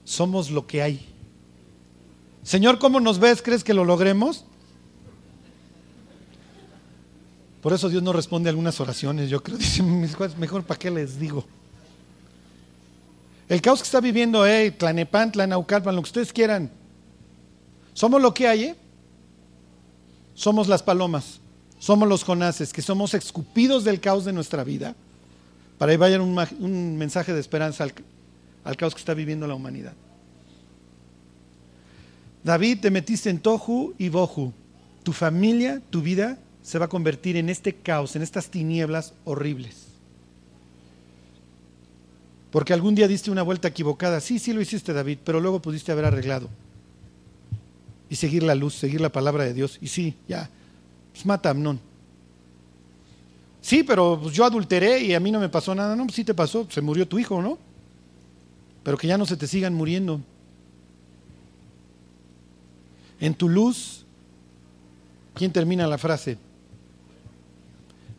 Somos lo que hay. Señor, ¿cómo nos ves? ¿Crees que lo logremos? Por eso Dios no responde a algunas oraciones. Yo creo, dice, mejor para qué les digo. El caos que está viviendo, eh, Tlanepantla, Naucalpan, lo que ustedes quieran. Somos lo que hay, ¿eh? Somos las palomas, somos los jonases, que somos escupidos del caos de nuestra vida para que vaya un, un, mensaje de esperanza al, al caos que está viviendo la humanidad. David, te metiste en Tohu y Bohu. Tu familia, tu vida se va a convertir en este caos, en estas tinieblas horribles. Porque algún día diste una vuelta equivocada. Sí, sí lo hiciste, David, pero luego pudiste haber arreglado. Y seguir la luz, seguir la palabra de Dios. Y sí, ya, pues mata a Amnón. Sí, pero pues yo adulteré y a mí no me pasó nada. No, pues sí te pasó, se murió tu hijo, ¿no? Pero que ya no se te sigan muriendo. En tu luz, ¿quién termina la frase?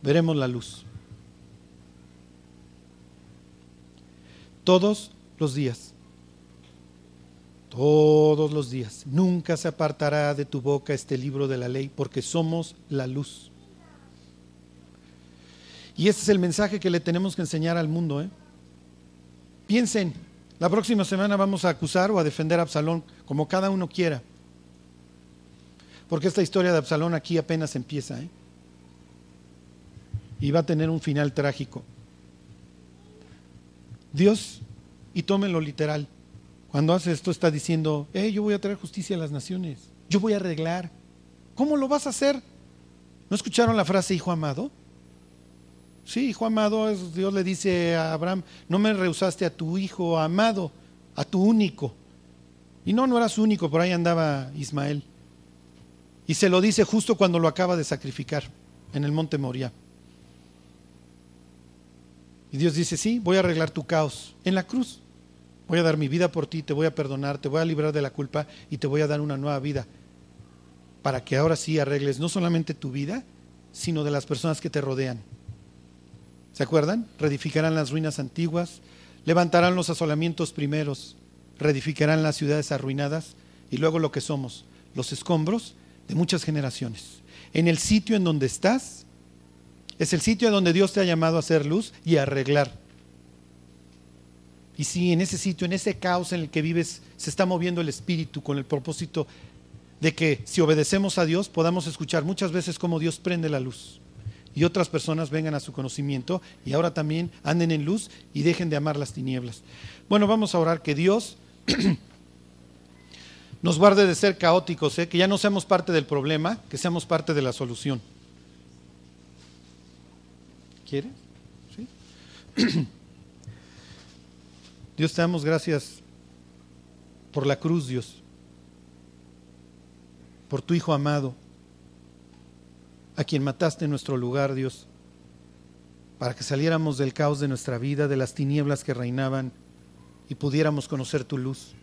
Veremos la luz. Todos los días. Todos los días. Nunca se apartará de tu boca este libro de la ley porque somos la luz. Y este es el mensaje que le tenemos que enseñar al mundo. ¿eh? Piensen, la próxima semana vamos a acusar o a defender a Absalón como cada uno quiera. Porque esta historia de Absalón aquí apenas empieza. ¿eh? Y va a tener un final trágico. Dios, y tómenlo literal, cuando hace esto está diciendo, hey, yo voy a traer justicia a las naciones, yo voy a arreglar. ¿Cómo lo vas a hacer? ¿No escucharon la frase hijo amado? Sí, hijo amado, Dios le dice a Abraham, no me rehusaste a tu hijo amado, a tu único. Y no, no era su único, por ahí andaba Ismael. Y se lo dice justo cuando lo acaba de sacrificar en el monte Moria. Y Dios dice, sí, voy a arreglar tu caos en la cruz. Voy a dar mi vida por ti, te voy a perdonar, te voy a librar de la culpa y te voy a dar una nueva vida. Para que ahora sí arregles no solamente tu vida, sino de las personas que te rodean. ¿Se acuerdan? Reedificarán las ruinas antiguas, levantarán los asolamientos primeros, reedificarán las ciudades arruinadas y luego lo que somos, los escombros de muchas generaciones. En el sitio en donde estás, es el sitio donde Dios te ha llamado a hacer luz y a arreglar. Y si en ese sitio, en ese caos en el que vives, se está moviendo el espíritu con el propósito de que si obedecemos a Dios podamos escuchar muchas veces cómo Dios prende la luz y otras personas vengan a su conocimiento y ahora también anden en luz y dejen de amar las tinieblas. Bueno, vamos a orar que Dios nos guarde de ser caóticos, ¿eh? que ya no seamos parte del problema, que seamos parte de la solución. ¿Sí? Dios te damos gracias por la cruz, Dios, por tu Hijo amado a quien mataste en nuestro lugar, Dios, para que saliéramos del caos de nuestra vida, de las tinieblas que reinaban y pudiéramos conocer tu luz.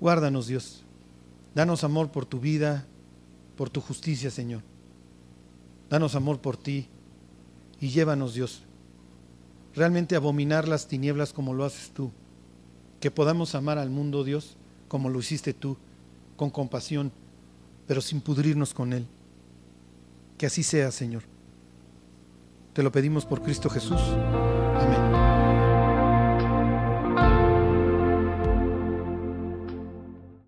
Guárdanos, Dios. Danos amor por tu vida, por tu justicia, Señor. Danos amor por ti y llévanos, Dios, realmente abominar las tinieblas como lo haces tú. Que podamos amar al mundo, Dios, como lo hiciste tú, con compasión pero sin pudrirnos con Él. Que así sea, Señor. Te lo pedimos por Cristo Jesús. Amén.